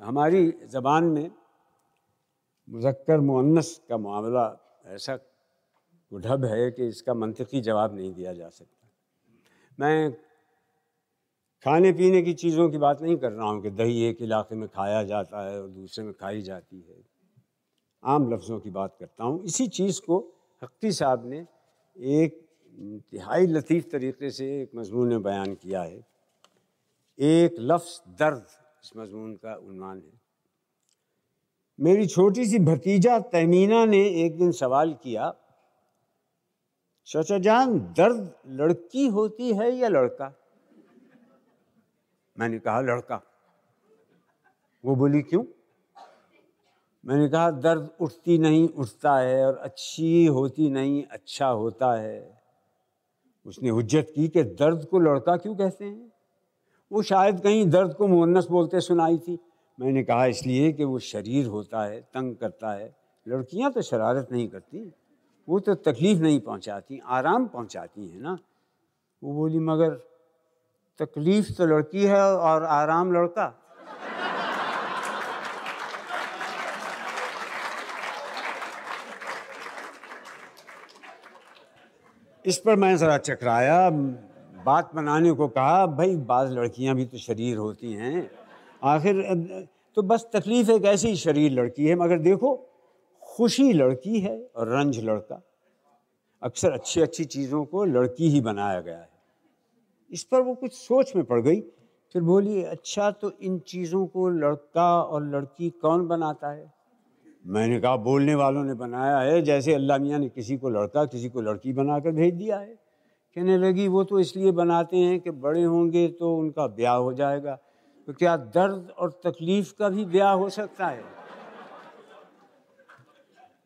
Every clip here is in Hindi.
हमारी ज़बान में मुजक्कर मुअन्नस का मामला ऐसा गुढ़ब है कि इसका मंतकी जवाब नहीं दिया जा सकता। मैं खाने पीने की चीज़ों की बात नहीं कर रहा हूँ कि दही एक इलाके में खाया जाता है और दूसरे में खाई जाती है। आम लफ्ज़ों की बात करता हूँ। इसी चीज़ को हक्ती साहब ने एक इंतहाई लतीफ़ तरीके से एक मजमून में बयान किया है। एक लफ्ज़ दर्द इस मजमून का उन्वान है। मेरी छोटी सी भतीजा तहमीना ने एक दिन सवाल किया, चाचा जान, दर्द लड़की होती है या लड़का? मैंने कहा, लड़का। वो बोली, क्यों? मैंने कहा, दर्द उठती नहीं उठता है और अच्छी होती नहीं अच्छा होता है। उसने हुज्जत की कि दर्द को लड़का क्यों कहते हैं? वो शायद कहीं दर्द को मुन्नस बोलते सुनाई थी। मैंने कहा, इसलिए कि वो शरीर होता है, तंग करता है। लड़कियाँ तो शरारत नहीं करती, वो तो तकलीफ़ नहीं पहुंचाती, आराम पहुंचाती हैं ना? वो बोली, मगर तकलीफ़ तो लड़की है और आराम लड़का। इस पर मैं ज़रा चकराया। बात बनाने को कहा, भाई, बाज़ लड़कियाँ भी तो शरीर होती हैं। आखिर तो बस तकलीफ़ एक ऐसी शरीर लड़की है, मगर देखो, खुशी लड़की है और रंज लड़का। अक्सर अच्छी अच्छी चीज़ों को लड़की ही बनाया गया है। इस पर वो कुछ सोच में पड़ गई, फिर बोली अच्छा तो इन चीज़ों को लड़का और लड़की कौन बनाता है? मैंने कहा, बोलने वालों ने बनाया है, जैसे अल्लाह मियाँ ने किसी को लड़का, किसी को लड़की बनाकर भेज दिया है। कहने लगी, वो तो इसलिए बनाते हैं कि बड़े होंगे तो उनका ब्याह हो जाएगा। तो क्या दर्द और तकलीफ़ का भी ब्याह हो सकता है?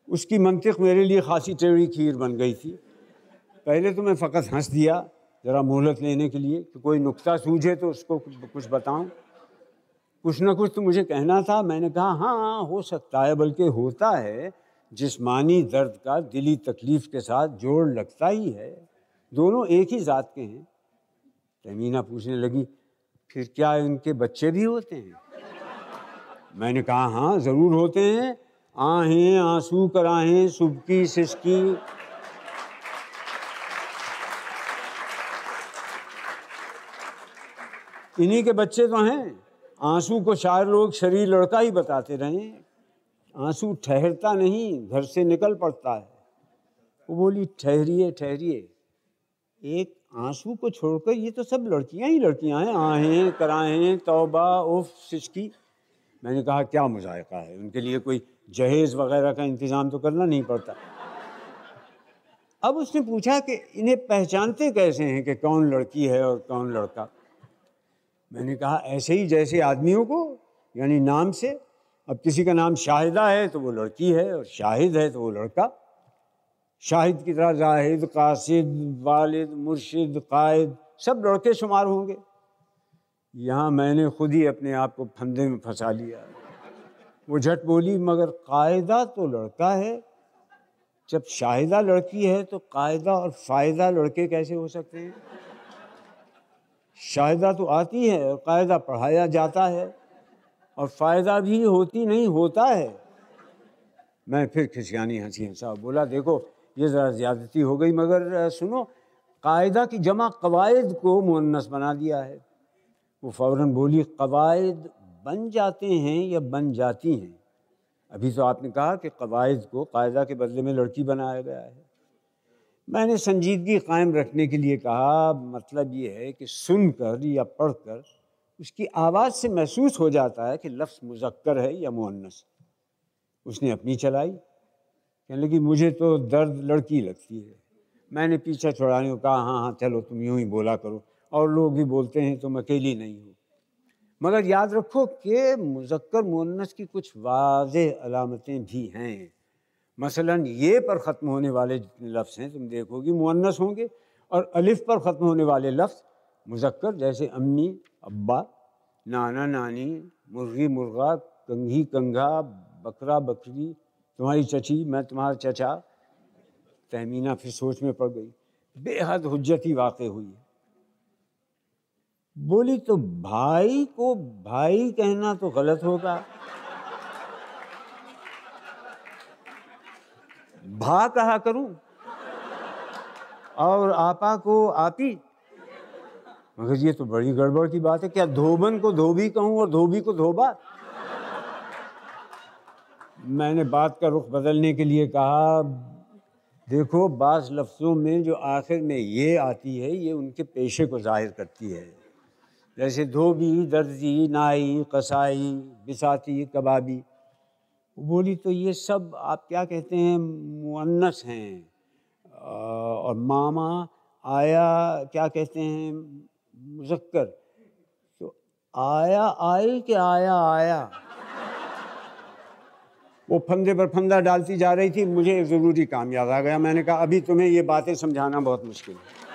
उसकी मंतिक मेरे लिए खासी टेढ़ी खीर बन गई थी। पहले तो मैं फ़कत हंस दिया ज़रा मोहलत लेने के लिए कि कोई नुक्ता सूझे तो उसको कुछ बताऊँ। कुछ ना कुछ तो मुझे कहना था। मैंने कहा हाँ हाँ हो सकता है, बल्कि होता है। जिस्मानी दर्द का दिली तकलीफ़ के साथ जोड़ लगता ही है। दोनों एक ही ज़ात के हैं। तमीना पूछने लगी, फिर क्या इनके बच्चे भी होते हैं? मैंने कहा हाँ ज़रूर होते हैं। आहें, आँसू कराहें, सुबकी, सिसकी। इन्हीं के बच्चे तो हैं। आँसू को शायर लोग शरीर लड़का ही बताते रहे। आँसू ठहरता नहीं, घर से निकल पड़ता है। वो बोली, ठहरिए ठहरिए। एक आँसू को छोड़कर ये तो सब लड़कियाँ ही लड़कियाँ हैं। आहें, कराहें, तौबा, उफ सिचकी मैंने कहा, क्या मुजायका है? उनके लिए कोई जहेज वगैरह का इंतज़ाम तो करना नहीं पड़ता। अब उसने पूछा कि, इन्हें पहचानते कैसे हैं कि कौन लड़की है और कौन लड़का? मैंने कहा, ऐसे ही जैसे आदमियों को, यानी नाम से। अब किसी का नाम शाहिदा है तो वो लड़की है और शाहिद है तो वो लड़का। शाहिद की तरह जाहिद कासिद, वालिद, मुर्शिद, कायद, सब लड़के शुमार होंगे। यहाँ मैंने खुद ही अपने आप को फंदे में फंसा लिया। वो झट बोली, मगर कायदा तो लड़का है। जब शाहिदा लड़की है तो कायदा और फ़ायदा लड़के कैसे हो सकते हैं? शाहिदा तो आती है और कायदा पढ़ाया जाता है और फ़ायदा भी होती नहीं, होता है। मैं फिर खिसियानी हँसी हंसा, बोला, देखो ये ज़रा ज़्यादती हो गई, मगर सुनो, कायदा की जमा कवायद को मुन्नस बना दिया है। वो फ़ौर बोली, कवायद बन जाते हैं या बन जाती हैं? अभी तो आपने कहा कि कवायद को कायदा के बदले में लड़की बनाया गया है। मैंने संजीदगी कायम रखने के लिए कहा मतलब ये है कि सुनकर या पढ़कर उसकी आवाज़ से महसूस हो जाता है कि लफ्ज़ मुजक्कर है या मुअन्नस उसने अपनी चलाई। कहने लगी, मुझे तो दर्द लड़की लगती है। मैंने पीछा छुड़ाने को कहा हाँ हाँ चलो, तुम यूँ ही बोला करो। और लोग भी बोलते हैं, तुम अकेली नहीं हो। मगर याद रखो कि मुजक्कर मुअन्नस की कुछ वाज अलामतें भी हैं। मसलन ये पर ख़त्म होने वाले जितने लफ्ज़ हैं, तुम देखोगी मुन्नस होंगे। और अलिफ पर ख़त्म होने वाले लफ्ज़, मुजक्कर, जैसे अम्मी, अब्बा, नाना नानी, मुर्गी मुर्गा, कंघी कंघा, बकरा बकरी तुम्हारी चची, मैं तुम्हारा चचा। तहमीना फिर सोच में पड़ गई, बेहद हजत वाक़ हुई बोली तो भाई को भाई कहना तो गलत होगा। भा कहा करूँ? और आपा को आपी? मगर ये तो बड़ी गड़बड़ की बात है, क्या धोबन को धोबी कहूँ और धोबी को धोबा? मैंने बात का रुख बदलने के लिए कहा, देखो बास लफ्ज़ों में जो आखिर में ये आती है, ये उनके पेशे को ज़ाहिर करती है। जैसे धोबी, दर्जी, नाई, कसाई, बिसाती, कबाबी। बोली तो ये सब आप क्या कहते हैं मुन्नस हैं? और मामा आया, क्या कहते हैं, मुजक्कर। तो आया आई कि आया आया? वो फंदे पर फंदा डालती जा रही थी, मुझे ज़रूरी काम याद आ गया। मैंने कहा, अभी तुम्हें ये बातें समझाना बहुत मुश्किल है।